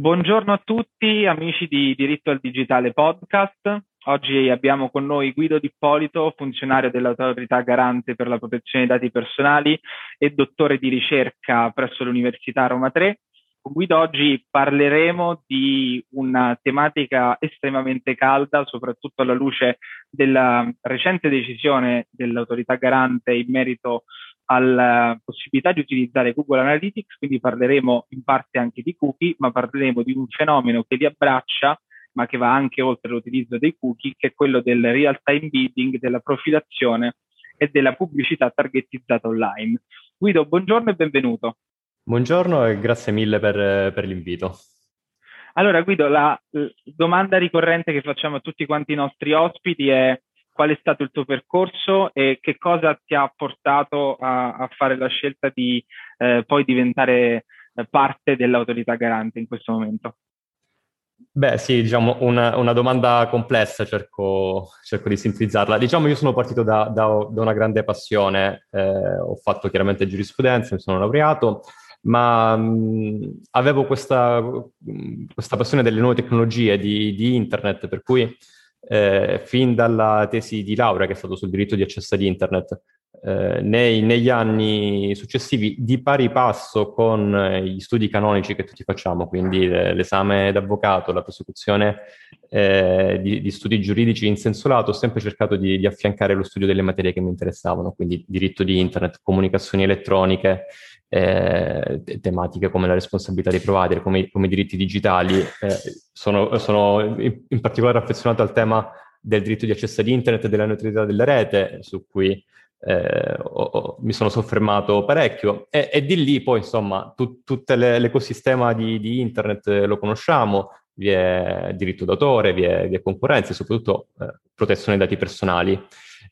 Buongiorno a tutti amici di Diritto al Digitale Podcast. Oggi abbiamo con noi Guido D'Ippolito, funzionario dell'autorità garante per la protezione dei dati personali e dottore di ricerca presso l'Università Roma 3. Con Guido oggi parleremo di una tematica estremamente calda, soprattutto alla luce della recente decisione dell'autorità garante in merito alla possibilità di utilizzare Google Analytics, quindi parleremo in parte anche di cookie, ma parleremo di un fenomeno che li abbraccia, ma che va anche oltre l'utilizzo dei cookie, che è quello del real-time bidding, della profilazione e della pubblicità targetizzata online. Guido, buongiorno e benvenuto. Buongiorno e grazie mille per, per l'invito. Allora Guido, la, la domanda ricorrente che facciamo a tutti quanti i nostri ospiti è qual è stato il tuo percorso e che cosa ti ha portato a, a fare la scelta di eh, poi diventare eh, parte dell'autorità garante in questo momento? Beh, sì, diciamo una, una domanda complessa, cerco, cerco, di sintetizzarla. Diciamo, io sono partito da, da, da una grande passione, eh, ho fatto chiaramente giurisprudenza, mi sono laureato, ma mh, avevo questa, questa, passione delle nuove tecnologie, di, di internet, per cui eh, fin dalla tesi di laurea che è stato sul diritto di accesso ad internet, eh, nei, negli anni successivi di pari passo con eh, gli studi canonici che tutti facciamo, quindi l'esame d'avvocato, la prosecuzione eh, di, di, studi giuridici in senso lato, ho sempre cercato di, di, affiancare lo studio delle materie che mi interessavano, quindi diritto di internet, comunicazioni elettroniche, eh, tematiche come la responsabilità dei provider, come, come i diritti digitali. Eh, sono, sono in, in, particolare affezionato al tema del diritto di accesso ad internet e della neutralità della rete, su cui eh, ho, ho, mi sono soffermato parecchio. E, e di lì poi, insomma, tu, tutto l'ecosistema di, di, internet lo conosciamo, vi è diritto d'autore, vi è, vi è concorrenza e soprattutto eh, protezione dei dati personali.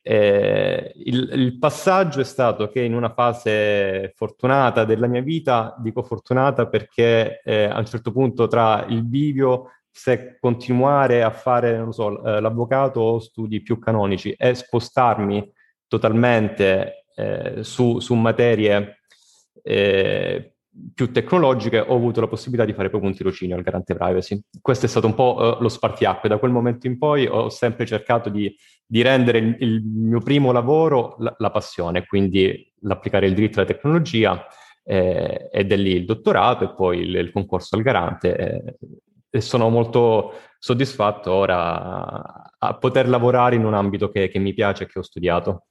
Eh, il, il, passaggio è stato che in una fase fortunata della mia vita, dico fortunata perché eh, a un certo punto tra il bivio, se continuare a fare, non so, eh, l'avvocato o studi più canonici e spostarmi totalmente eh, su, su, materie eh, più tecnologiche, ho avuto la possibilità di fare proprio un tirocinio al garante privacy. Questo è stato un po' uh, lo spartiacque. Da quel momento in poi ho sempre cercato di, di rendere il, il, mio primo lavoro la, la, passione, quindi l'applicare il diritto alla tecnologia eh, ed è lì il dottorato e poi il, il concorso al garante. Eh, e sono molto soddisfatto ora a poter lavorare in un ambito che, che mi piace e che ho studiato.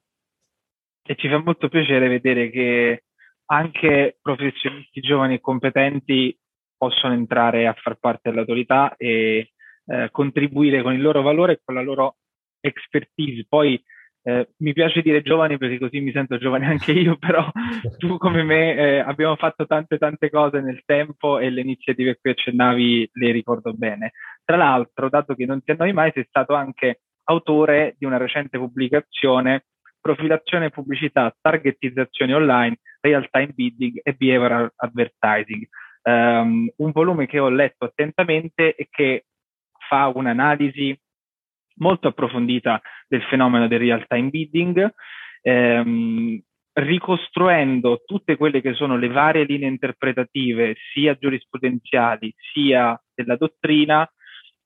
E ci fa molto piacere vedere che anche professionisti giovani e competenti possono entrare a far parte dell'autorità e eh, contribuire con il loro valore e con la loro expertise. Poi eh, mi piace dire giovani perché così mi sento giovane anche io, però tu come me eh, abbiamo fatto tante tante cose nel tempo e le iniziative a cui accennavi le ricordo bene. Tra l'altro, dato che non ti annoi mai, sei stato anche autore di una recente pubblicazione profilazione pubblicità, targetizzazione online, real time bidding e behavioral advertising. Um, un volume che ho letto attentamente e che fa un'analisi molto approfondita del fenomeno del real time bidding, ehm, ricostruendo tutte quelle che sono le varie linee interpretative, sia giurisprudenziali sia della dottrina,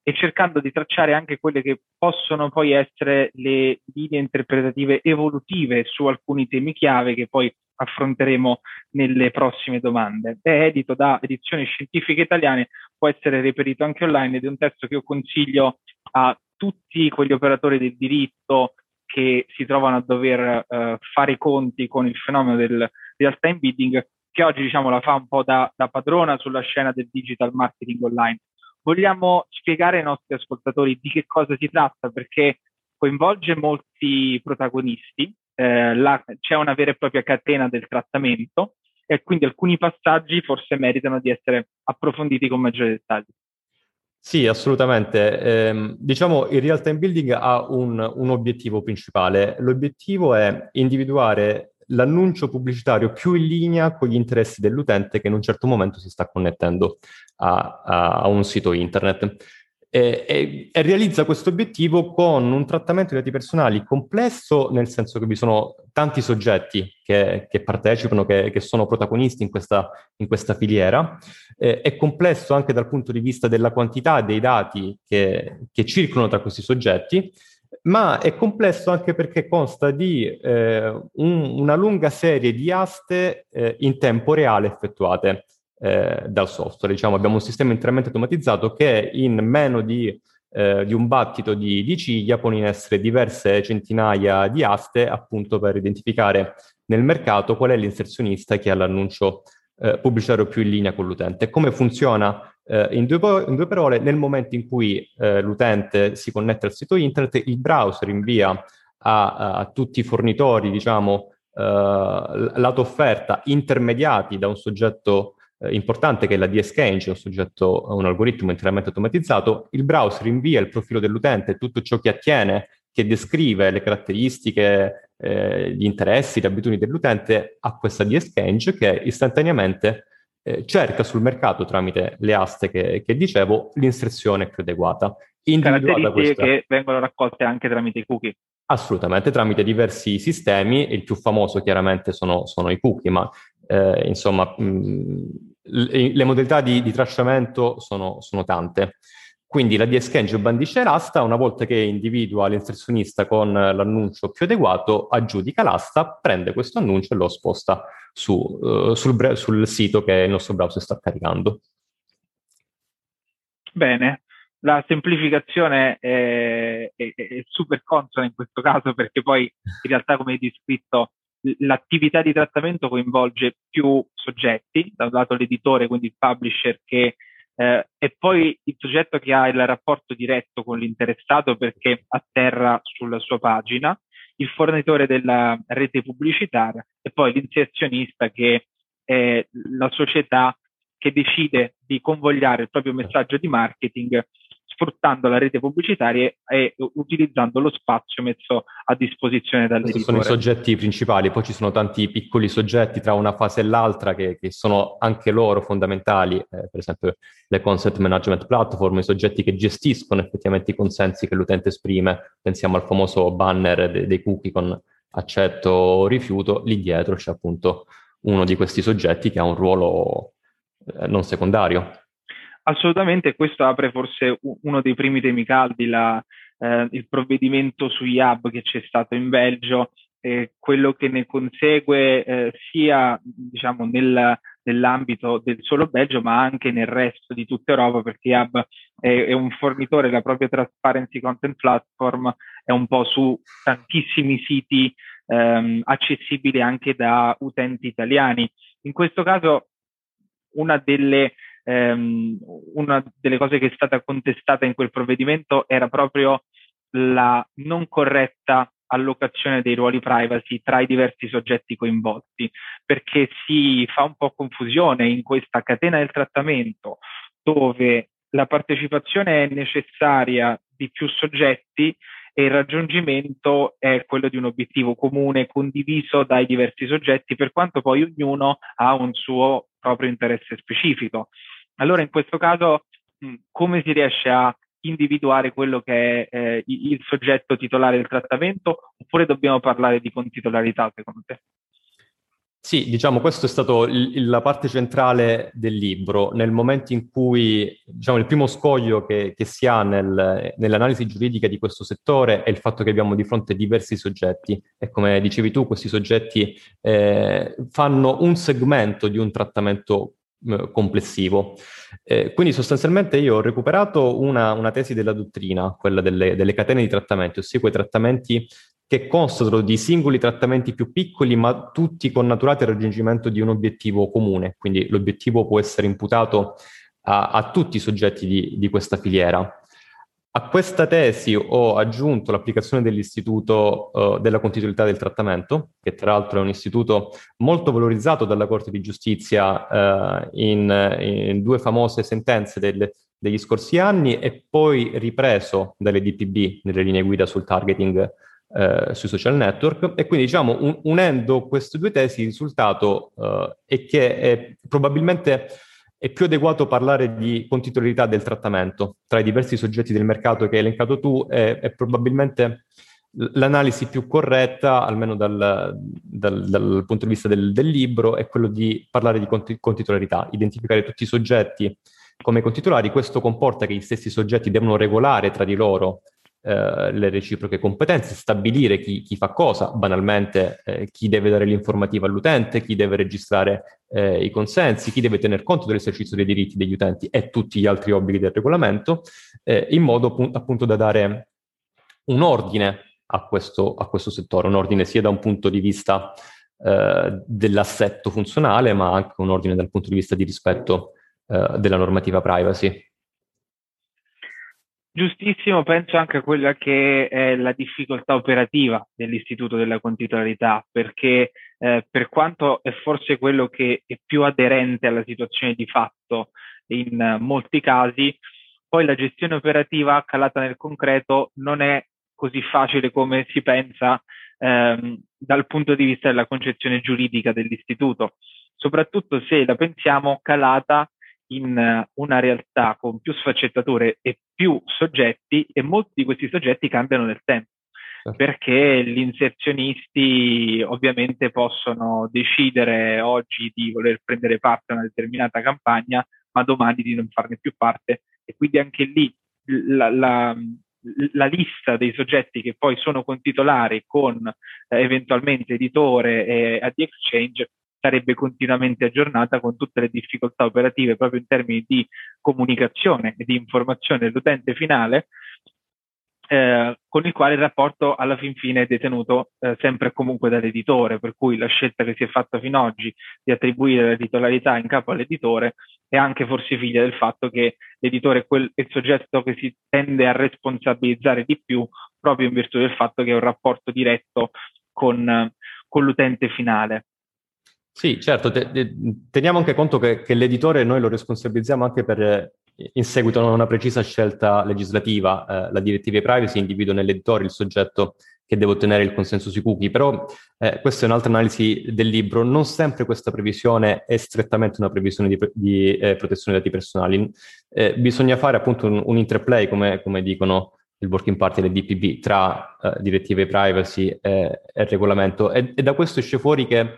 e cercando di tracciare anche quelle che possono poi essere le linee interpretative evolutive su alcuni temi chiave che poi affronteremo nelle prossime domande. È edito da Edizioni Scientifiche Italiane, può essere reperito anche online ed è un testo che io consiglio a tutti quegli operatori del diritto che si trovano a dover uh, fare i conti con il fenomeno del real time bidding, che oggi diciamo la fa un po' da, da padrona sulla scena del digital marketing online vogliamo spiegare ai nostri ascoltatori di che cosa si tratta perché coinvolge molti protagonisti, eh, la, c'è una vera e propria catena del trattamento e quindi alcuni passaggi forse meritano di essere approfonditi con maggiore dettaglio. Sì, assolutamente. Eh, diciamo il real time building ha un, un obiettivo principale. L'obiettivo è individuare l'annuncio pubblicitario più in linea con gli interessi dell'utente che in un certo momento si sta connettendo a, a, a un sito internet. e, e, e, realizza questo obiettivo con un trattamento di dati personali complesso, nel senso che vi sono tanti soggetti che, che partecipano, che, che, sono protagonisti in questa, in questa filiera. Eh, è complesso anche dal punto di vista della quantità dei dati che, che circolano tra questi soggetti, ma è complesso anche perché consta di eh, un, una lunga serie di aste eh, in tempo reale effettuate eh, dal software. Diciamo, abbiamo un sistema interamente automatizzato che in meno di, eh, di un battito di, di, ciglia pone in essere diverse centinaia di aste appunto per identificare nel mercato qual è l'inserzionista che ha l'annuncio eh, pubblicitario più in linea con l'utente. Come funziona eh, in, due, in, due, parole, nel momento in cui eh, l'utente si connette al sito internet, il browser invia a, a tutti i fornitori, diciamo, eh, lato offerta intermediati da un soggetto eh, importante che è la DSCange, un soggetto, un algoritmo interamente automatizzato, il browser invia il profilo dell'utente, tutto ciò che attiene, che descrive le caratteristiche, eh, gli interessi, le abitudini dell'utente a questa DSCange che istantaneamente eh, cerca sul mercato tramite le aste che, che dicevo l'inserzione più adeguata. Caratteristiche questa... che vengono raccolte anche tramite i cookie. Assolutamente, tramite diversi sistemi, il più famoso chiaramente sono, sono i cookie, ma eh, insomma mh, le modalità di, di tracciamento sono, sono, tante. Quindi la DSCange bandisce l'asta, una volta che individua l'inserzionista con l'annuncio più adeguato, aggiudica l'asta, prende questo annuncio e lo sposta su, uh, sul, sul sito che il nostro browser sta caricando. Bene, la semplificazione è, è, è, super consona in questo caso perché poi in realtà come hai descritto l'attività di trattamento coinvolge più soggetti, da un lato l'editore, quindi il publisher che eh, e poi il soggetto che ha il rapporto diretto con l'interessato perché atterra sulla sua pagina, il fornitore della rete pubblicitaria e poi l'inserzionista che è la società che decide di convogliare il proprio messaggio di marketing sfruttando la rete pubblicitaria e utilizzando lo spazio messo a disposizione dall'editore. Questi sono i soggetti principali, poi ci sono tanti piccoli soggetti tra una fase e l'altra che, che sono anche loro fondamentali, eh, per esempio le concept management platform, i soggetti che gestiscono effettivamente i consensi che l'utente esprime, pensiamo al famoso banner de- dei cookie con accetto o rifiuto, lì dietro c'è appunto uno di questi soggetti che ha un ruolo eh, non secondario. Assolutamente, questo apre forse uno dei primi temi caldi, la, eh, il provvedimento sui hub che c'è stato in Belgio, eh, quello che ne consegue eh, sia diciamo, nel, nell'ambito del solo Belgio, ma anche nel resto di tutta Europa, perché Hub è, è un fornitore, la propria Transparency Content Platform è un po' su tantissimi siti ehm, accessibili anche da utenti italiani. In questo caso, una delle ehm, una delle cose che è stata contestata in quel provvedimento era proprio la non corretta allocazione dei ruoli privacy tra i diversi soggetti coinvolti, perché si fa un po' confusione in questa catena del trattamento dove la partecipazione è necessaria di più soggetti e il raggiungimento è quello di un obiettivo comune condiviso dai diversi soggetti, per quanto poi ognuno ha un suo proprio interesse specifico. Allora in questo caso come si riesce a individuare quello che è eh, il soggetto titolare del trattamento oppure dobbiamo parlare di contitolarità secondo te? Sì, diciamo, questa è stata la parte centrale del libro, nel momento in cui, diciamo, il primo scoglio che, che si ha nel, nell'analisi giuridica di questo settore è il fatto che abbiamo di fronte diversi soggetti e come dicevi tu, questi soggetti eh, fanno un segmento di un trattamento complessivo. Eh, quindi sostanzialmente io ho recuperato una, una tesi della dottrina, quella delle, delle, catene di trattamento, ossia quei trattamenti che constano di singoli trattamenti più piccoli, ma tutti connaturati al raggiungimento di un obiettivo comune. Quindi l'obiettivo può essere imputato a, a tutti i soggetti di, di questa filiera. A questa tesi ho aggiunto l'applicazione dell'istituto uh, della continuità del trattamento, che tra l'altro è un istituto molto valorizzato dalla Corte di Giustizia uh, in, in, due famose sentenze del, degli scorsi anni e poi ripreso dalle DPB nelle linee guida sul targeting uh, sui social network. E quindi diciamo un, unendo queste due tesi il risultato è che è probabilmente è più adeguato parlare di contitolarità del trattamento tra i diversi soggetti del mercato che hai elencato tu, è, è probabilmente l'analisi più corretta, almeno dal, dal, dal punto di vista del, del, libro, è quello di parlare di conti, contitolarità, identificare tutti i soggetti come contitolari. Questo comporta che gli stessi soggetti devono regolare tra di loro eh, le reciproche competenze, stabilire chi, chi fa cosa, banalmente eh, chi deve dare l'informativa all'utente, chi deve registrare eh, i consensi, chi deve tener conto dell'esercizio dei diritti degli utenti e tutti gli altri obblighi del regolamento, eh, in modo appunto da dare un ordine a questo, a questo, settore, un ordine sia da un punto di vista eh, dell'assetto funzionale, ma anche un ordine dal punto di vista di rispetto della normativa privacy. Giustissimo, penso anche a quella che è la difficoltà operativa dell'istituto della contitolarità, perché eh, per quanto è forse quello che è più aderente alla situazione di fatto in uh, molti casi, poi la gestione operativa calata nel concreto non è così facile come si pensa ehm, dal punto di vista della concezione giuridica dell'istituto, soprattutto se la pensiamo calata in eh, una realtà con più sfaccettature e più soggetti e molti di questi soggetti cambiano nel tempo certo. perché gli inserzionisti ovviamente possono decidere oggi di voler prendere parte a una determinata campagna, ma domani di non farne più parte e quindi anche lì la, la, la lista dei soggetti che poi sono contitolari con eh, eventualmente editore e ad exchange sarebbe continuamente aggiornata con tutte le difficoltà operative proprio in termini di comunicazione e di informazione dell'utente finale, eh, con il quale il rapporto alla fin fine è detenuto eh, sempre e comunque dall'editore, per cui la scelta che si è fatta fino ad oggi di attribuire la titolarità in capo all'editore è anche forse figlia del fatto che l'editore è, quel, è il soggetto che si tende a responsabilizzare di più proprio in virtù del fatto che è un rapporto diretto con, con l'utente finale. Sì, certo, te, te, teniamo anche conto che, che, l'editore noi lo responsabilizziamo anche per, eh, in seguito a una precisa scelta legislativa. Eh, la direttiva di privacy individua nell'editore il soggetto che deve ottenere il consenso sui cookie, però eh, questa è un'altra analisi del libro. Non sempre questa previsione è strettamente una previsione di, di eh, protezione dei dati personali. Eh, bisogna fare appunto un, un interplay, come, come dicono il working party del DPB, tra eh, direttive privacy e, e regolamento. E, e da questo esce fuori che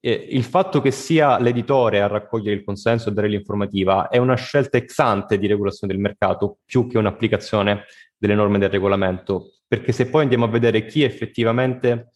eh, il fatto che sia l'editore a raccogliere il consenso e dare l'informativa è una scelta ex ante di regolazione del mercato più che un'applicazione delle norme del regolamento, perché se poi andiamo a vedere chi effettivamente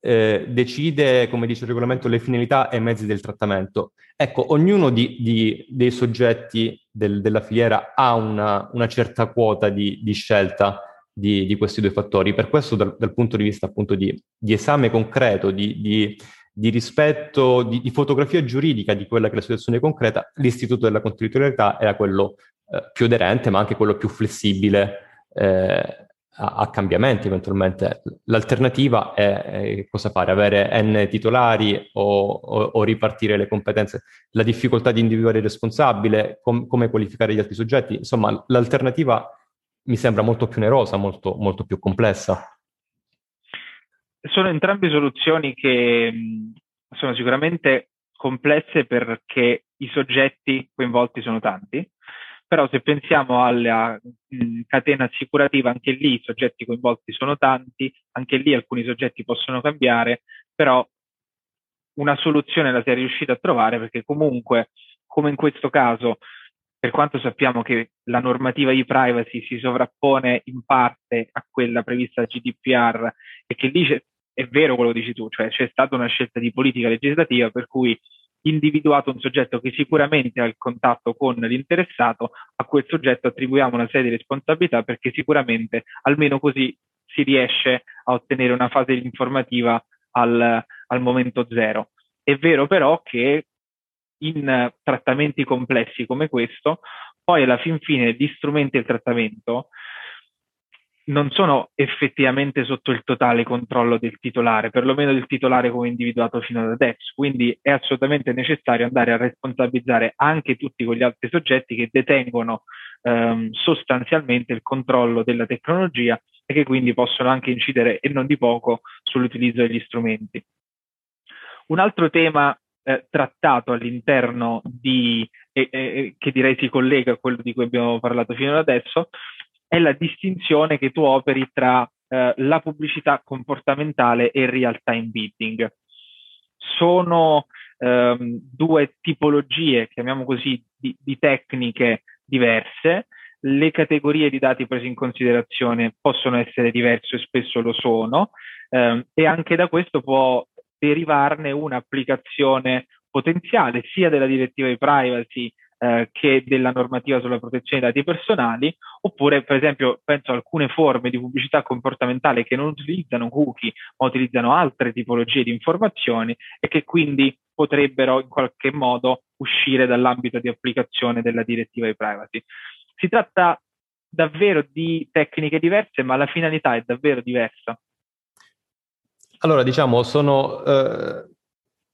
eh, decide, come dice il regolamento, le finalità e i mezzi del trattamento, ecco, ognuno di, di, dei soggetti del, della filiera ha una, una certa quota di, di scelta di, di, questi due fattori. Per questo, dal, dal punto di vista appunto di, esame concreto, di di rispetto, di, di, fotografia giuridica di quella che è la situazione concreta, l'istituto della controllitorialità era quello eh, più aderente, ma anche quello più flessibile eh, a, a, cambiamenti eventualmente. L'alternativa è, è, cosa fare? Avere n titolari o, o, o, ripartire le competenze, la difficoltà di individuare il responsabile, com, come qualificare gli altri soggetti, insomma l'alternativa mi sembra molto più nerosa, molto, molto più complessa sono entrambe soluzioni che mh, sono sicuramente complesse perché i soggetti coinvolti sono tanti, però se pensiamo alla mh, catena assicurativa, anche lì i soggetti coinvolti sono tanti, anche lì alcuni soggetti possono cambiare, però una soluzione la si è riuscita a trovare perché comunque, come in questo caso, per quanto sappiamo che la normativa di privacy si sovrappone in parte a quella prevista da GDPR e che lì è vero quello che dici tu, cioè c'è stata una scelta di politica legislativa per cui individuato un soggetto che sicuramente ha il contatto con l'interessato, a quel soggetto attribuiamo una serie di responsabilità perché sicuramente almeno così si riesce a ottenere una fase informativa al, al momento zero. È vero però che in trattamenti complessi come questo, poi alla fin fine gli strumenti del trattamento non sono effettivamente sotto il totale controllo del titolare, perlomeno del titolare come individuato fino ad adesso. Quindi è assolutamente necessario andare a responsabilizzare anche tutti quegli altri soggetti che detengono ehm, sostanzialmente il controllo della tecnologia e che quindi possono anche incidere e non di poco sull'utilizzo degli strumenti. Un altro tema eh, trattato all'interno di e, e, che direi si collega a quello di cui abbiamo parlato fino ad adesso, è la distinzione che tu operi tra eh, la pubblicità comportamentale e il real time bidding. Sono ehm, due tipologie, chiamiamo così, di, di tecniche diverse. Le categorie di dati prese in considerazione possono essere diverse e spesso lo sono, ehm, e anche da questo può derivarne un'applicazione potenziale sia della direttiva di privacy eh, che della normativa sulla protezione dei dati personali, oppure per esempio penso a alcune forme di pubblicità comportamentale che non utilizzano cookie ma utilizzano altre tipologie di informazioni e che quindi potrebbero in qualche modo uscire dall'ambito di applicazione della direttiva di privacy. Si tratta davvero di tecniche diverse, ma la finalità è davvero diversa. Allora, diciamo, sono, eh,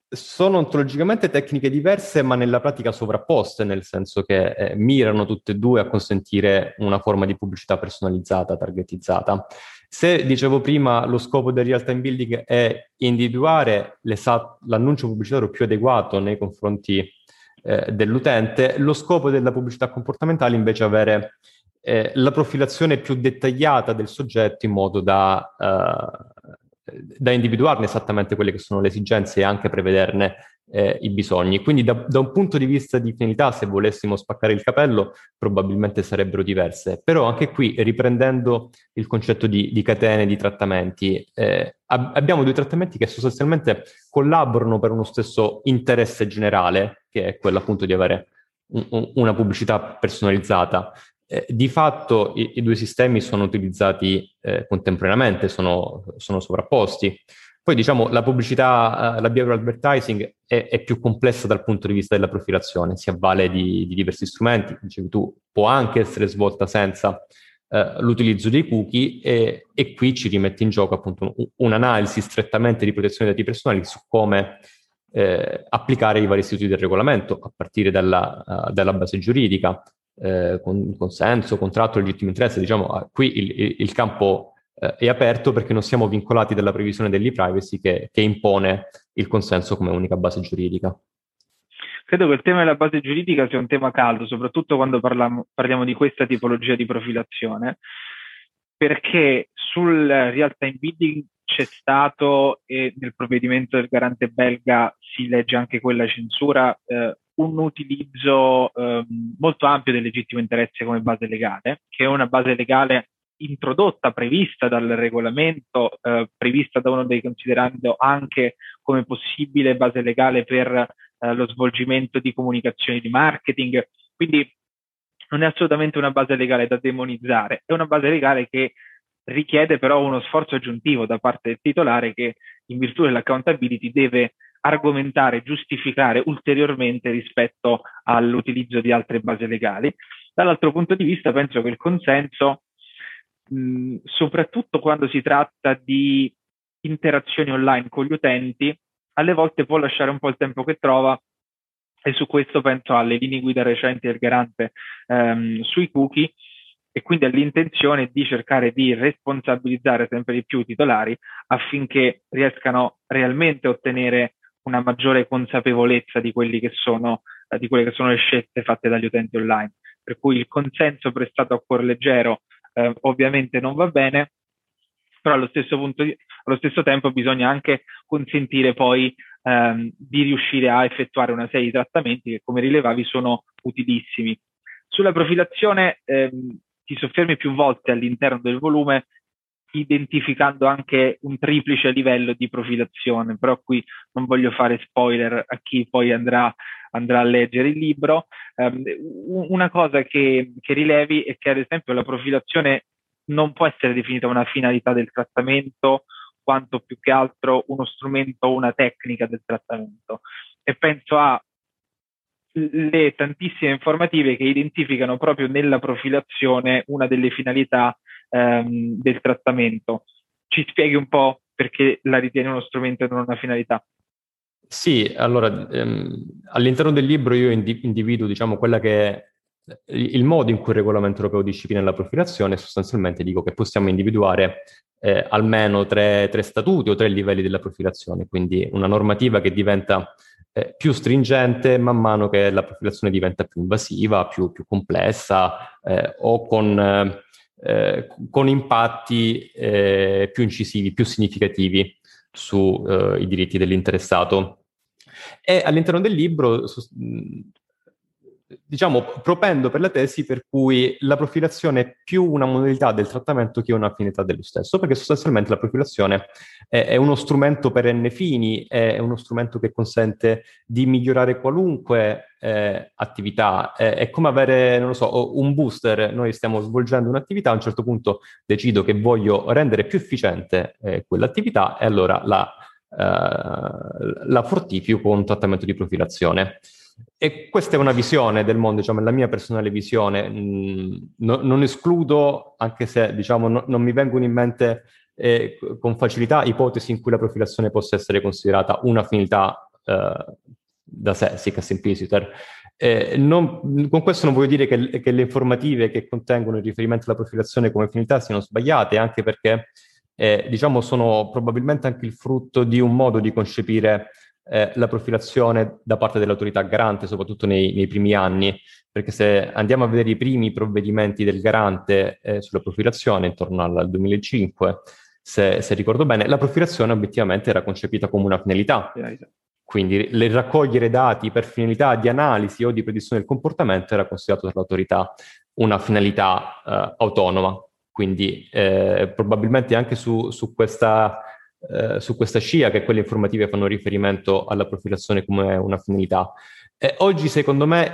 sono ontologicamente tecniche diverse, ma nella pratica sovrapposte, nel senso che eh, mirano tutte e due a consentire una forma di pubblicità personalizzata, targetizzata. Se dicevo prima lo scopo del real time building è individuare l'annuncio pubblicitario più adeguato nei confronti eh, dell'utente, lo scopo della pubblicità comportamentale invece è avere eh, la profilazione più dettagliata del soggetto in modo da, uh, da individuarne esattamente quelle che sono le esigenze e anche prevederne eh, i bisogni. Quindi da, da, un punto di vista di finalità, se volessimo spaccare il capello, probabilmente sarebbero diverse. Però anche qui, riprendendo il concetto di, di catene di trattamenti, eh, ab- abbiamo due trattamenti che sostanzialmente collaborano per uno stesso interesse generale, che è quello appunto di avere un, un, una pubblicità personalizzata. Eh, di fatto i, i, due sistemi sono utilizzati eh, contemporaneamente, sono, sono sovrapposti. Poi diciamo la pubblicità, uh, la behavioral advertising è, è, più complessa dal punto di vista della profilazione, si avvale di, di diversi strumenti, dicevi tu, può anche essere svolta senza uh, l'utilizzo dei cookie e, e, qui ci rimette in gioco appunto un'analisi strettamente di protezione dei dati personali su come eh, applicare i vari istituti del regolamento, a partire dalla, uh, dalla base giuridica, eh, con consenso, contratto, legittimo interesse, diciamo, qui il, il, campo eh, è aperto perché non siamo vincolati dalla previsione dell'e-privacy che, che impone il consenso come unica base giuridica. Credo che il tema della base giuridica sia un tema caldo, soprattutto quando parliamo, parliamo di questa tipologia di profilazione, perché sul real time bidding c'è stato, e nel provvedimento del garante belga si legge anche quella censura, eh, un utilizzo eh, molto ampio del legittimo interesse come base legale, che è una base legale introdotta, prevista dal regolamento, eh, prevista da uno dei considerando anche come possibile base legale per eh, lo svolgimento di comunicazioni di marketing. Quindi non è assolutamente una base legale da demonizzare, è una base legale che richiede però uno sforzo aggiuntivo da parte del titolare che in virtù dell'accountability deve argomentare, giustificare ulteriormente rispetto all'utilizzo di altre basi legali. Dall'altro punto di vista penso che il consenso mh, soprattutto quando si tratta di interazioni online con gli utenti, alle volte può lasciare un po' il tempo che trova e su questo penso alle linee guida recenti del garante ehm, sui cookie e quindi all'intenzione di cercare di responsabilizzare sempre di più i titolari affinché riescano realmente a ottenere una maggiore consapevolezza di, sono, eh, di quelle che sono le scelte fatte dagli utenti online. Per cui il consenso prestato a cuor leggero eh, ovviamente non va bene, però allo stesso, punto allo stesso tempo bisogna anche consentire poi ehm, di riuscire a effettuare una serie di trattamenti che, come rilevavi, sono utilissimi. Sulla profilazione ehm, ti soffermi più volte all'interno del volume identificando anche un triplice livello di profilazione, però qui non voglio fare spoiler a chi poi andrà, andrà a leggere il libro. Um, una cosa che, che rilevi è che ad esempio la profilazione non può essere definita una finalità del trattamento, quanto più che altro uno strumento o una tecnica del trattamento. E penso a le tantissime informative che identificano proprio nella profilazione una delle finalità ehm, del trattamento. Ci spieghi un po' perché la ritieni uno strumento e non una finalità? Sì, allora ehm, all'interno del libro io individuo diciamo quella che è il modo in cui il regolamento europeo disciplina la profilazione, sostanzialmente dico che possiamo individuare eh, almeno tre, tre, statuti o tre livelli della profilazione, quindi una normativa che diventa eh, più stringente man mano che la profilazione diventa più invasiva, più, più complessa eh, o con, eh, con impatti eh, più incisivi, più significativi sui eh, diritti dell'interessato. E all'interno del libro diciamo, propendo per la tesi per cui la profilazione è più una modalità del trattamento che una finalità dello stesso, perché sostanzialmente la profilazione è, è uno strumento per n fini, è uno strumento che consente di migliorare qualunque eh, attività. È, è, come avere, non lo so, un booster. Noi stiamo svolgendo un'attività, a un certo punto decido che voglio rendere più efficiente eh, quell'attività e allora la, eh, la fortifico con un trattamento di profilazione. E questa è una visione del mondo, diciamo, la mia personale visione. Mm, no, non escludo, anche se diciamo, no, non mi vengono in mente eh, con facilità ipotesi in cui la profilazione possa essere considerata una finalità eh, da sé, sic simpliciter. Eh, non, con questo non voglio dire che, che, le informative che contengono il riferimento alla profilazione come finalità siano sbagliate, anche perché eh, diciamo, sono probabilmente anche il frutto di un modo di concepire eh, la profilazione da parte dell'autorità garante, soprattutto nei, nei, primi anni, perché se andiamo a vedere i primi provvedimenti del garante eh, sulla profilazione intorno al, al 2005, se, se, ricordo bene, la profilazione obiettivamente era concepita come una finalità. Quindi le raccogliere dati per finalità di analisi o di predizione del comportamento era considerato dall'autorità una finalità eh, autonoma. Quindi eh, probabilmente anche su, su questa eh, su questa scia che quelle informative fanno riferimento alla profilazione come una finalità. Eh, oggi secondo me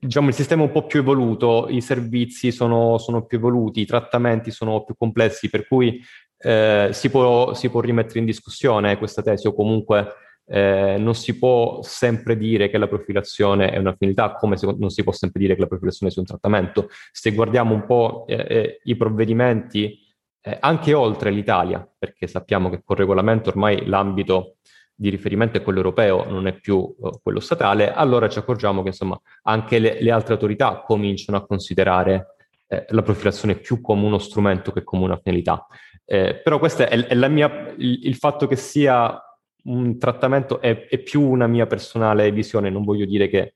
diciamo, il sistema è un po' più evoluto, i servizi sono, sono più evoluti, i trattamenti sono più complessi, per cui eh, si, può, si, può, rimettere in discussione questa tesi o comunque eh, non si può sempre dire che la profilazione è una finalità, come se, non si può sempre dire che la profilazione sia un trattamento. Se guardiamo un po' eh, eh, i provvedimenti eh, anche oltre l'Italia, perché sappiamo che col regolamento ormai l'ambito di riferimento è quello europeo, non è più uh, quello statale, allora ci accorgiamo che insomma anche le, le altre autorità cominciano a considerare eh, la profilazione più come uno strumento che come una finalità. Eh, però questo è, è mia, il, il, fatto che sia un trattamento è, è, più una mia personale visione, non voglio dire che,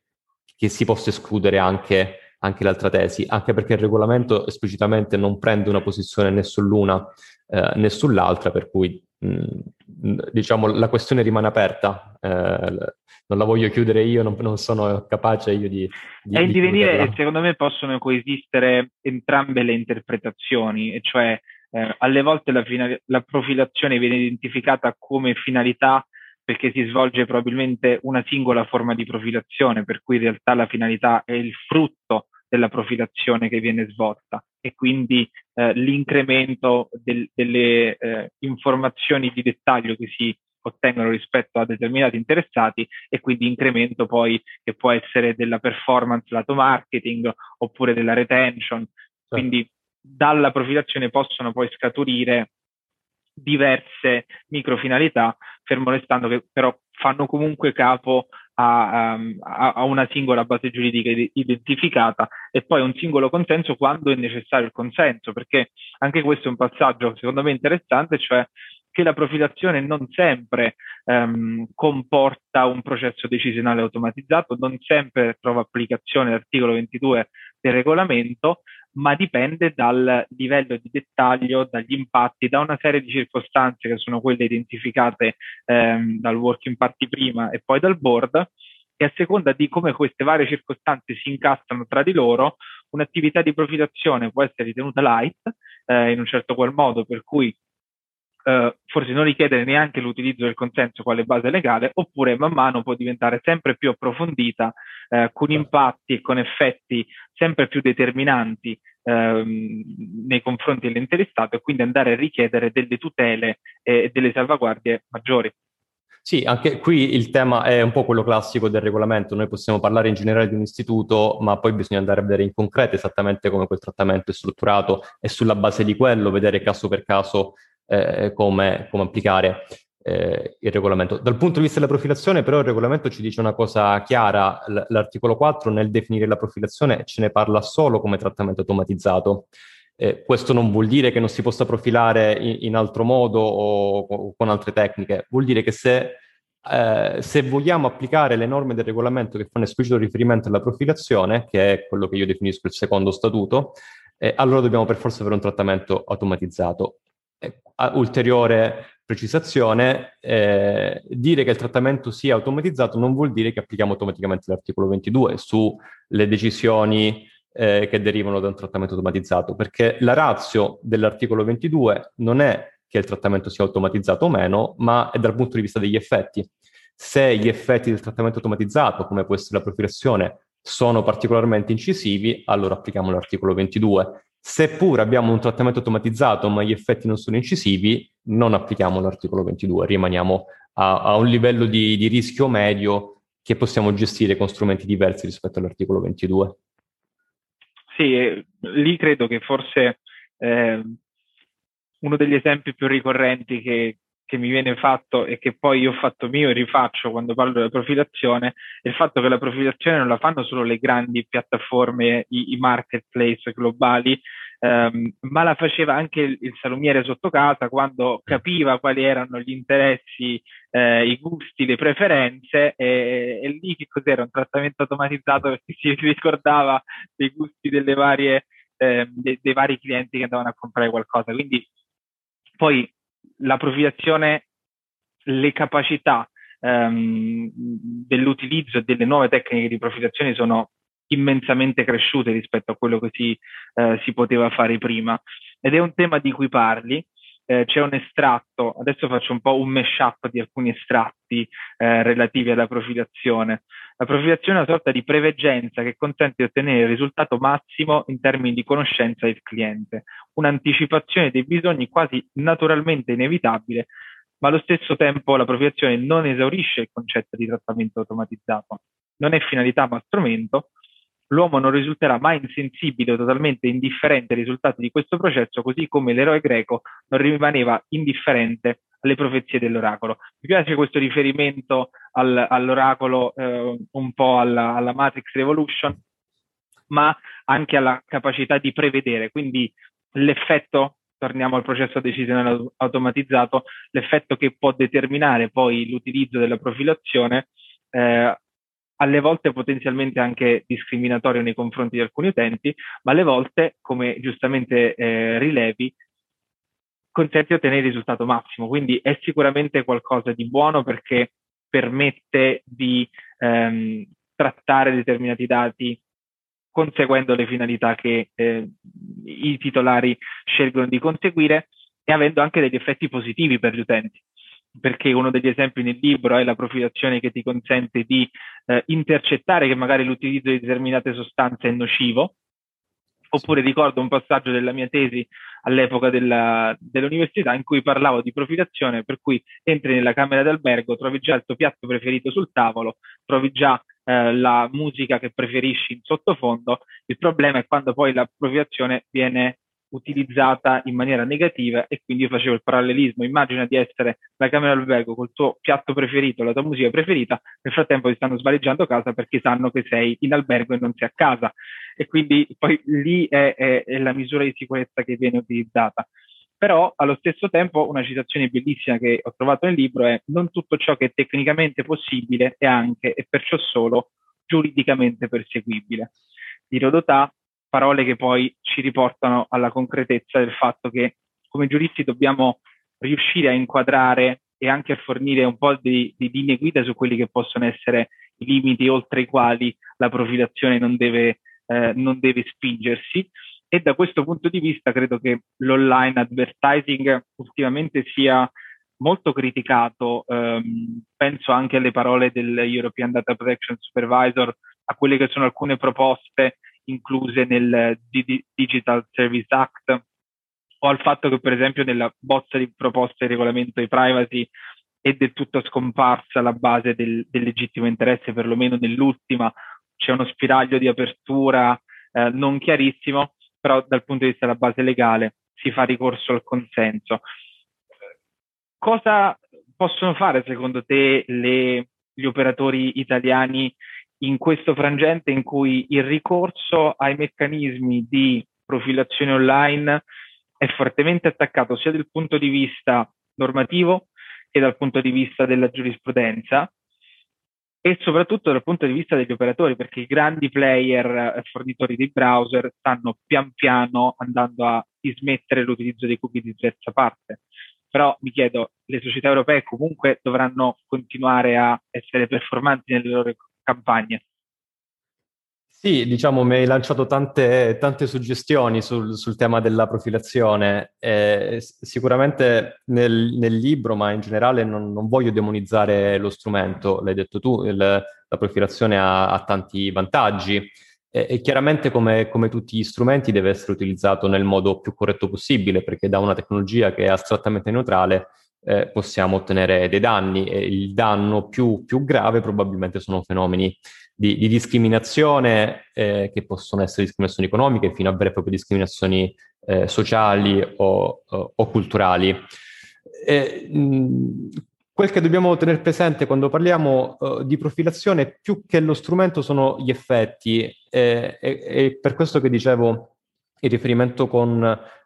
che si possa escludere anche anche l'altra tesi, anche perché il regolamento esplicitamente non prende una posizione né sull'una eh, né sull'altra, per cui mh, diciamo la questione rimane aperta. Eh, non la voglio chiudere io, non, non sono capace io di... di È in divenire e secondo me possono coesistere entrambe le interpretazioni, e cioè eh, alle volte la, finali- la profilazione viene identificata come finalità perché si svolge probabilmente una singola forma di profilazione, per cui in realtà la finalità è il frutto della profilazione che viene svolta e quindi eh, l'incremento del, delle eh, informazioni di dettaglio che si ottengono rispetto a determinati interessati e quindi incremento poi che può essere della performance lato marketing oppure della retention. Quindi dalla profilazione possono poi scaturire diverse microfinalità, fermo restando che però fanno comunque capo a, um, a, una singola base giuridica identificata e poi un singolo consenso quando è necessario il consenso, perché anche questo è un passaggio secondo me interessante, cioè che la profilazione non sempre um, comporta un processo decisionale automatizzato, non sempre trova applicazione l'articolo 22 del regolamento, ma dipende dal livello di dettaglio, dagli impatti, da una serie di circostanze che sono quelle identificate ehm, dal working party prima e poi dal board, e a seconda di come queste varie circostanze si incastrano tra di loro, un'attività di profilazione può essere ritenuta light eh, in un certo qual modo, per cui Uh, forse non richiedere neanche l'utilizzo del consenso quale base legale, oppure man mano può diventare sempre più approfondita, uh, con certo. impatti e con effetti sempre più determinanti ehm, nei confronti dell'interessato e quindi andare a richiedere delle tutele e delle salvaguardie maggiori. Sì, anche qui il tema è un po' quello classico del regolamento. Noi possiamo parlare in generale di un istituto, ma poi bisogna andare a vedere in concreto esattamente come quel trattamento è strutturato e sulla base di quello vedere caso per caso eh, come, come, applicare eh, il regolamento. Dal punto di vista della profilazione, però, il regolamento ci dice una cosa chiara. L- l'articolo 4, nel definire la profilazione, ce ne parla solo come trattamento automatizzato. Eh, questo non vuol dire che non si possa profilare in, in altro modo o, o, con altre tecniche, vuol dire che se eh, se vogliamo applicare le norme del regolamento che fanno esplicito riferimento alla profilazione, che è quello che io definisco il secondo statuto, eh, allora dobbiamo per forza avere un trattamento automatizzato. Eh, ulteriore precisazione, eh, dire che il trattamento sia automatizzato non vuol dire che applichiamo automaticamente l'articolo 22 sulle decisioni eh, che derivano da un trattamento automatizzato, perché la razio dell'articolo 22 non è che il trattamento sia automatizzato o meno, ma è dal punto di vista degli effetti. Se gli effetti del trattamento automatizzato, come può essere la profilazione, sono particolarmente incisivi, allora applichiamo l'articolo 22. Seppur abbiamo un trattamento automatizzato ma gli effetti non sono incisivi, non applichiamo l'articolo 22, rimaniamo a, a un livello di, di, rischio medio che possiamo gestire con strumenti diversi rispetto all'articolo 22. Sì, lì credo che forse eh, uno degli esempi più ricorrenti che, che mi viene fatto e che poi io ho fatto mio e rifaccio quando parlo della profilazione è il fatto che la profilazione non la fanno solo le grandi piattaforme, i, i marketplace globali, ehm, ma la faceva anche il, il, salumiere sotto casa quando capiva quali erano gli interessi, eh, i gusti, le preferenze e, e lì che cos'era un trattamento automatizzato perché si ricordava dei gusti delle varie, eh, dei, dei vari clienti che andavano a comprare qualcosa. Quindi poi la profilazione, le capacità ehm, dell'utilizzo delle nuove tecniche di profilazione sono immensamente cresciute rispetto a quello che si, eh, si poteva fare prima. Ed è un tema di cui parli, eh, c'è un estratto, adesso faccio un po' un mashup di alcuni estratti eh, relativi alla profilazione. La profilazione è una sorta di preveggenza che consente di ottenere il risultato massimo in termini di conoscenza del cliente, un'anticipazione dei bisogni quasi naturalmente inevitabile, ma allo stesso tempo la profilazione non esaurisce il concetto di trattamento automatizzato, non è finalità ma strumento, l'uomo non risulterà mai insensibile o totalmente indifferente ai risultati di questo processo, così come l'eroe greco non rimaneva indifferente alle profezie dell'oracolo. Mi piace questo riferimento al, all'oracolo, eh, un po' alla, alla Matrix Revolution, ma anche alla capacità di prevedere. Quindi l'effetto, torniamo al processo decisionale automatizzato, l'effetto che può determinare poi l'utilizzo della profilazione eh, alle volte potenzialmente anche discriminatorio nei confronti di alcuni utenti, ma alle volte, come giustamente eh, rilevi, consente di ottenere il risultato massimo. Quindi è sicuramente qualcosa di buono perché permette di ehm, trattare determinati dati conseguendo le finalità che eh, i titolari scelgono di conseguire e avendo anche degli effetti positivi per gli utenti perché uno degli esempi nel libro è la profilazione che ti consente di eh, intercettare che magari l'utilizzo di determinate sostanze è nocivo. Oppure ricordo un passaggio della mia tesi all'epoca della, dell'università in cui parlavo di profilazione, per cui entri nella camera d'albergo, trovi già il tuo piatto preferito sul tavolo, trovi già eh, la musica che preferisci in sottofondo. Il problema è quando poi la profilazione viene utilizzata in maniera negativa e quindi io facevo il parallelismo. Immagina di essere la camera d'albergo col tuo piatto preferito, la tua musica preferita, nel frattempo ti stanno svaleggiando casa perché sanno che sei in albergo e non sei a casa. E quindi poi lì è, è, è la misura di sicurezza che viene utilizzata. Però allo stesso tempo una citazione bellissima che ho trovato nel libro è non tutto ciò che è tecnicamente possibile è anche e perciò solo giuridicamente perseguibile. Di Rodotà parole che poi ci riportano alla concretezza del fatto che come giuristi dobbiamo riuscire a inquadrare e anche a fornire un po' di, di linee guida su quelli che possono essere i limiti oltre i quali la profilazione non deve, eh, non deve spingersi. E da questo punto di vista credo che l'online advertising ultimamente sia molto criticato, ehm, penso anche alle parole del European Data Protection Supervisor, a quelle che sono alcune proposte incluse nel Digital Service Act o al fatto che per esempio nella bozza di proposta di regolamento di privacy è del tutto scomparsa la base del, del legittimo interesse, perlomeno nell'ultima. C'è uno spiraglio di apertura eh, non chiarissimo, però dal punto di vista della base legale si fa ricorso al consenso. Cosa possono fare secondo te le, gli operatori italiani in questo frangente in cui il ricorso ai meccanismi di profilazione online è fortemente attaccato sia dal punto di vista normativo che dal punto di vista della giurisprudenza e soprattutto dal punto di vista degli operatori, perché i grandi player fornitori di browser stanno pian piano andando a dismettere l'utilizzo dei cookie di terza parte. Però mi chiedo, le società europee comunque dovranno continuare a essere performanti nelle loro campagne. Sì, diciamo, mi hai lanciato tante, tante suggestioni sul, sul, tema della profilazione. Eh, sicuramente nel, nel, libro, ma in generale non, non, voglio demonizzare lo strumento, l'hai detto tu, il, la profilazione ha, ha, tanti vantaggi e, e chiaramente come, come, tutti gli strumenti deve essere utilizzato nel modo più corretto possibile, perché da una tecnologia che è astrattamente neutrale eh, possiamo ottenere dei danni e il danno più, più grave probabilmente sono fenomeni di, di discriminazione eh, che possono essere discriminazioni economiche fino a vere e proprie discriminazioni eh, sociali o, o, o culturali. E, mh, quel che dobbiamo tenere presente quando parliamo uh, di profilazione, più che lo strumento, sono gli effetti. E, e, per questo che dicevo il riferimento con,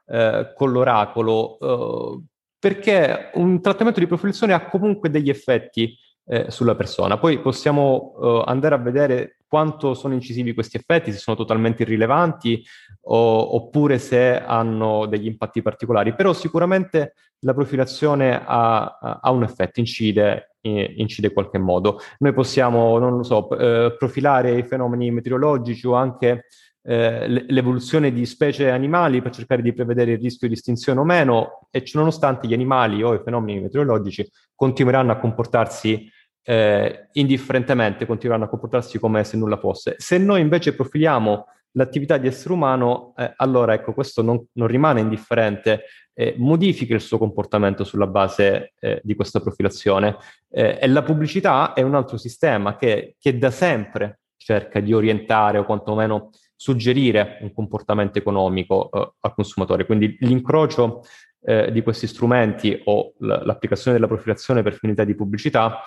eh, con l'oracolo, uh, perché un trattamento di profilazione ha comunque degli effetti eh, sulla persona. Poi possiamo uh, andare a vedere quanto sono incisivi questi effetti, se sono totalmente irrilevanti o, oppure se hanno degli impatti particolari, però sicuramente la profilazione ha, ha un effetto, incide, incide in qualche modo. Noi possiamo, non lo so, eh, profilare i fenomeni meteorologici o anche eh, l'evoluzione di specie animali per cercare di prevedere il rischio di estinzione o meno, e nonostante gli animali o i fenomeni meteorologici continueranno a comportarsi eh, indifferentemente continueranno a comportarsi come se nulla fosse. Se noi invece profiliamo l'attività di essere umano, eh, allora ecco, questo non, non rimane indifferente, eh, modifica il suo comportamento sulla base eh, di questa profilazione. Eh, e la pubblicità è un altro sistema che, che da sempre cerca di orientare o quantomeno suggerire un comportamento economico eh, al consumatore. Quindi l'incrocio eh, di questi strumenti o l- l'applicazione della profilazione per finalità di pubblicità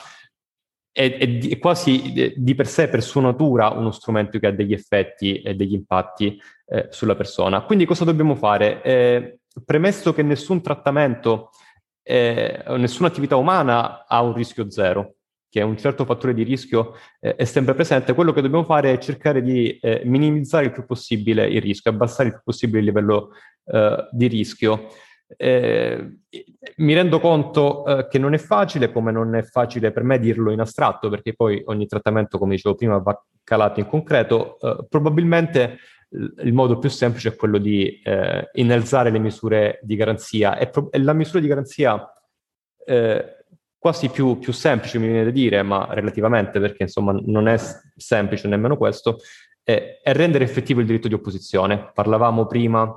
è, è, è, quasi di per sé, per sua natura, uno strumento che ha degli effetti e degli impatti eh, sulla persona. Quindi cosa dobbiamo fare? Eh, premesso che nessun trattamento, eh, nessuna attività umana ha un rischio zero, che un certo fattore di rischio eh, è sempre presente, quello che dobbiamo fare è cercare di eh, minimizzare il più possibile il rischio, abbassare il più possibile il livello eh, di rischio. Eh, mi rendo conto eh, che non è facile, come non è facile per me dirlo in astratto, perché poi ogni trattamento, come dicevo prima, va calato in concreto. Eh, probabilmente il modo più semplice è quello di eh, innalzare le misure di garanzia e, pro- la misura di garanzia eh, quasi più, più, semplice, mi viene da dire, ma relativamente, perché insomma non è semplice nemmeno questo, è rendere effettivo il diritto di opposizione. Parlavamo prima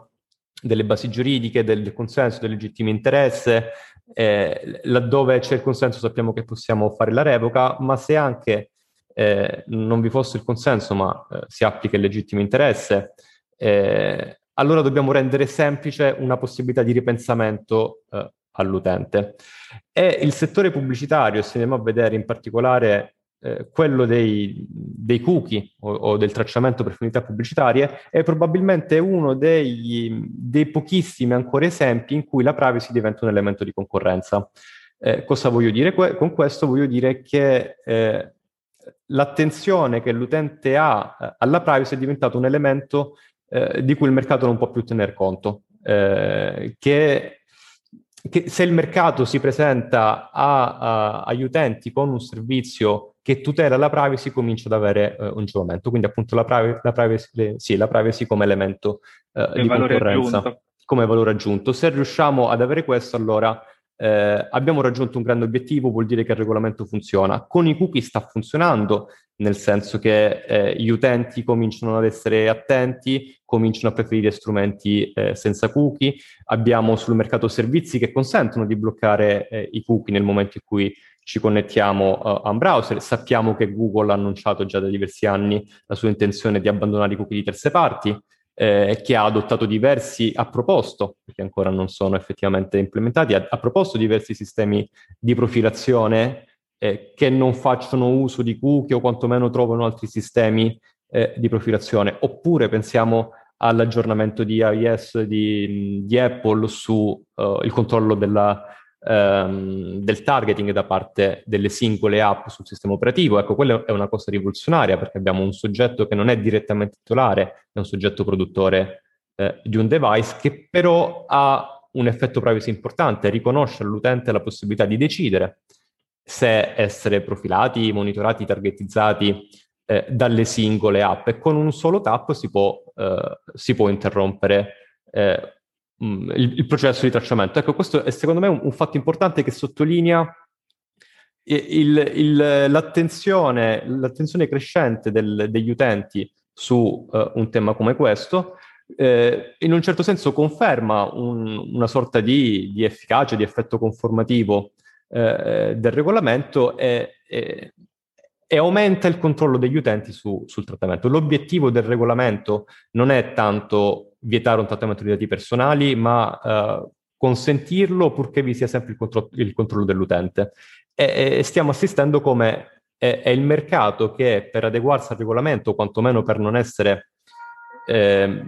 delle basi giuridiche, del consenso, del legittimo interesse, eh, laddove c'è il consenso sappiamo che possiamo fare la revoca, ma se anche eh, non vi fosse il consenso ma eh, si applica il legittimo interesse, eh, allora dobbiamo rendere semplice una possibilità di ripensamento eh, all'utente. E il settore pubblicitario, se andiamo a vedere in particolare eh, quello dei, dei cookie o, o, del tracciamento per finalità pubblicitarie è probabilmente uno dei, dei, pochissimi ancora esempi in cui la privacy diventa un elemento di concorrenza. Eh, cosa voglio dire que- con questo? Voglio dire che eh, l'attenzione che l'utente ha eh, alla privacy è diventato un elemento eh, di cui il mercato non può più tener conto, che che se il mercato si presenta a, a, agli utenti con un servizio che tutela la privacy comincia ad avere uh, un giovamento. Quindi appunto la, privacy, la, privacy, le, sì, la privacy come elemento uh, di concorrenza, aggiunto. come valore aggiunto. Se riusciamo ad avere questo, allora eh, abbiamo raggiunto un grande obiettivo, vuol dire che il regolamento funziona. Con i cookie sta funzionando, nel senso che eh, gli utenti cominciano ad essere attenti, cominciano a preferire strumenti eh, senza cookie. Abbiamo sul mercato servizi che consentono di bloccare eh, i cookie nel momento in cui ci connettiamo uh, a un browser. Sappiamo che Google ha annunciato già da diversi anni la sua intenzione di abbandonare i cookie di terze parti eh, e che ha adottato diversi, ha proposto, perché ancora non sono effettivamente implementati, ha, ha proposto diversi sistemi di profilazione eh, che non facciano uso di cookie o quantomeno trovano altri sistemi eh, di profilazione. Oppure pensiamo all'aggiornamento di iOS di, di Apple su uh, il controllo della ehm, del targeting da parte delle singole app sul sistema operativo. Ecco, quella è una cosa rivoluzionaria perché abbiamo un soggetto che non è direttamente titolare, è un soggetto produttore eh, di un device che però ha un effetto privacy importante, riconosce all'utente la possibilità di decidere se essere profilati, monitorati, targetizzati eh, dalle singole app e con un solo tap si può, eh, si può interrompere eh, mm, il, il, processo di tracciamento. Ecco, questo è secondo me un, un fatto importante che sottolinea il, il, l'attenzione, l'attenzione, crescente del, degli utenti su uh, un tema come questo, eh, in un certo senso conferma un, una sorta di, di, efficacia, di effetto conformativo eh, del regolamento e, e, e, aumenta il controllo degli utenti su, sul trattamento. L'obiettivo del regolamento non è tanto vietare un trattamento di dati personali, ma eh, consentirlo purché vi sia sempre il, contro- il controllo dell'utente. E, e, stiamo assistendo come è, è il mercato che per adeguarsi al regolamento, quantomeno per non essere eh,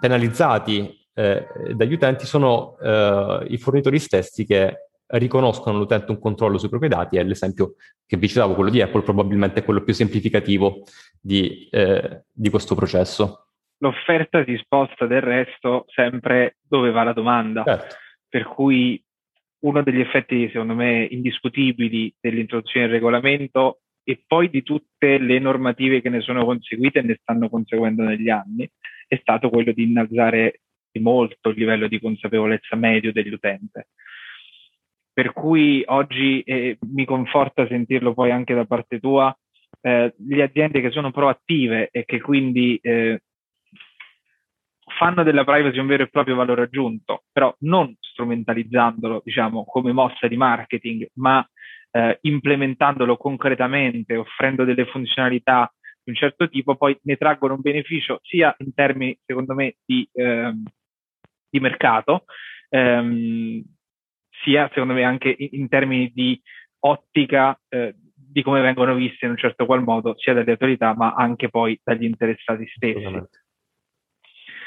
penalizzati eh, dagli utenti sono eh, i fornitori stessi che riconoscono all'utente un controllo sui propri dati e l'esempio che vi citavo, quello di Apple, probabilmente è quello più semplificativo di, eh, di questo processo. L'offerta si sposta del resto sempre dove va la domanda, certo. per cui uno degli effetti, secondo me, indiscutibili dell'introduzione del regolamento e poi di tutte le normative che ne sono conseguite e ne stanno conseguendo negli anni, è stato quello di innalzare di molto il livello di consapevolezza medio dell'utente. Per cui oggi eh, mi conforta sentirlo poi anche da parte tua, eh, le aziende che sono proattive e che quindi eh, fanno della privacy un vero e proprio valore aggiunto, però non strumentalizzandolo, diciamo, come mossa di marketing, ma eh, implementandolo concretamente, offrendo delle funzionalità di un certo tipo, poi ne traggono un beneficio sia in termini, secondo me, di, ehm, di mercato, ehm, sia, secondo me, anche in, in termini di ottica eh, di come vengono viste in un certo qual modo, sia dalle autorità, ma anche poi dagli interessati stessi.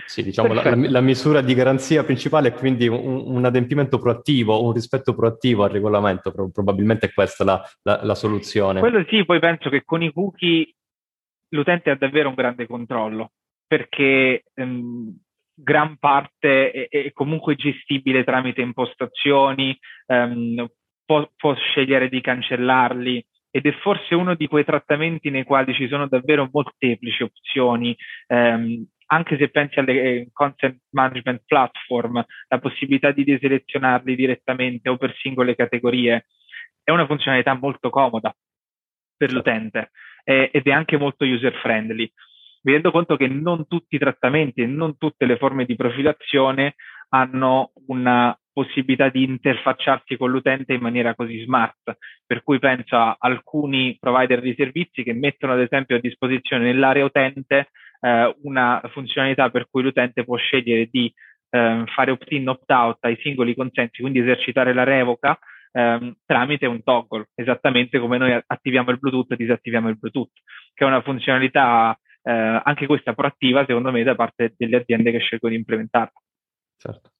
Sì, diciamo la, la, misura di garanzia principale è quindi un, un, adempimento proattivo, un rispetto proattivo al regolamento, probabilmente è questa la, la, la, soluzione. Quello sì, poi penso che con i cookie l'utente ha davvero un grande controllo, perché ehm, gran parte è, è, comunque gestibile tramite impostazioni, ehm, può, può scegliere di cancellarli, ed è forse uno di quei trattamenti nei quali ci sono davvero molteplici opzioni, ehm, anche se pensi alle eh, content management platform, la possibilità di deselezionarli direttamente o per singole categorie, è una funzionalità molto comoda per l'utente eh, ed è anche molto user friendly. Mi rendo conto che non tutti i trattamenti e non tutte le forme di profilazione hanno una possibilità di interfacciarsi con l'utente in maniera così smart, per cui penso a alcuni provider di servizi che mettono ad esempio a disposizione nell'area utente eh, una funzionalità per cui l'utente può scegliere di eh, fare opt-in, opt-out ai singoli consensi, quindi esercitare la revoca ehm, tramite un toggle, esattamente come noi attiviamo il Bluetooth e disattiviamo il Bluetooth, che è una funzionalità eh, anche questa proattiva, secondo me, da parte delle aziende che scelgono di implementarla. Certo.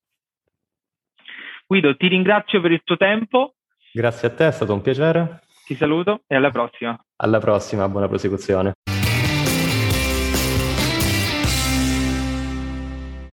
Guido, ti ringrazio per il tuo tempo. Grazie a te, è stato un piacere. Ti saluto e alla prossima. Alla prossima, buona prosecuzione.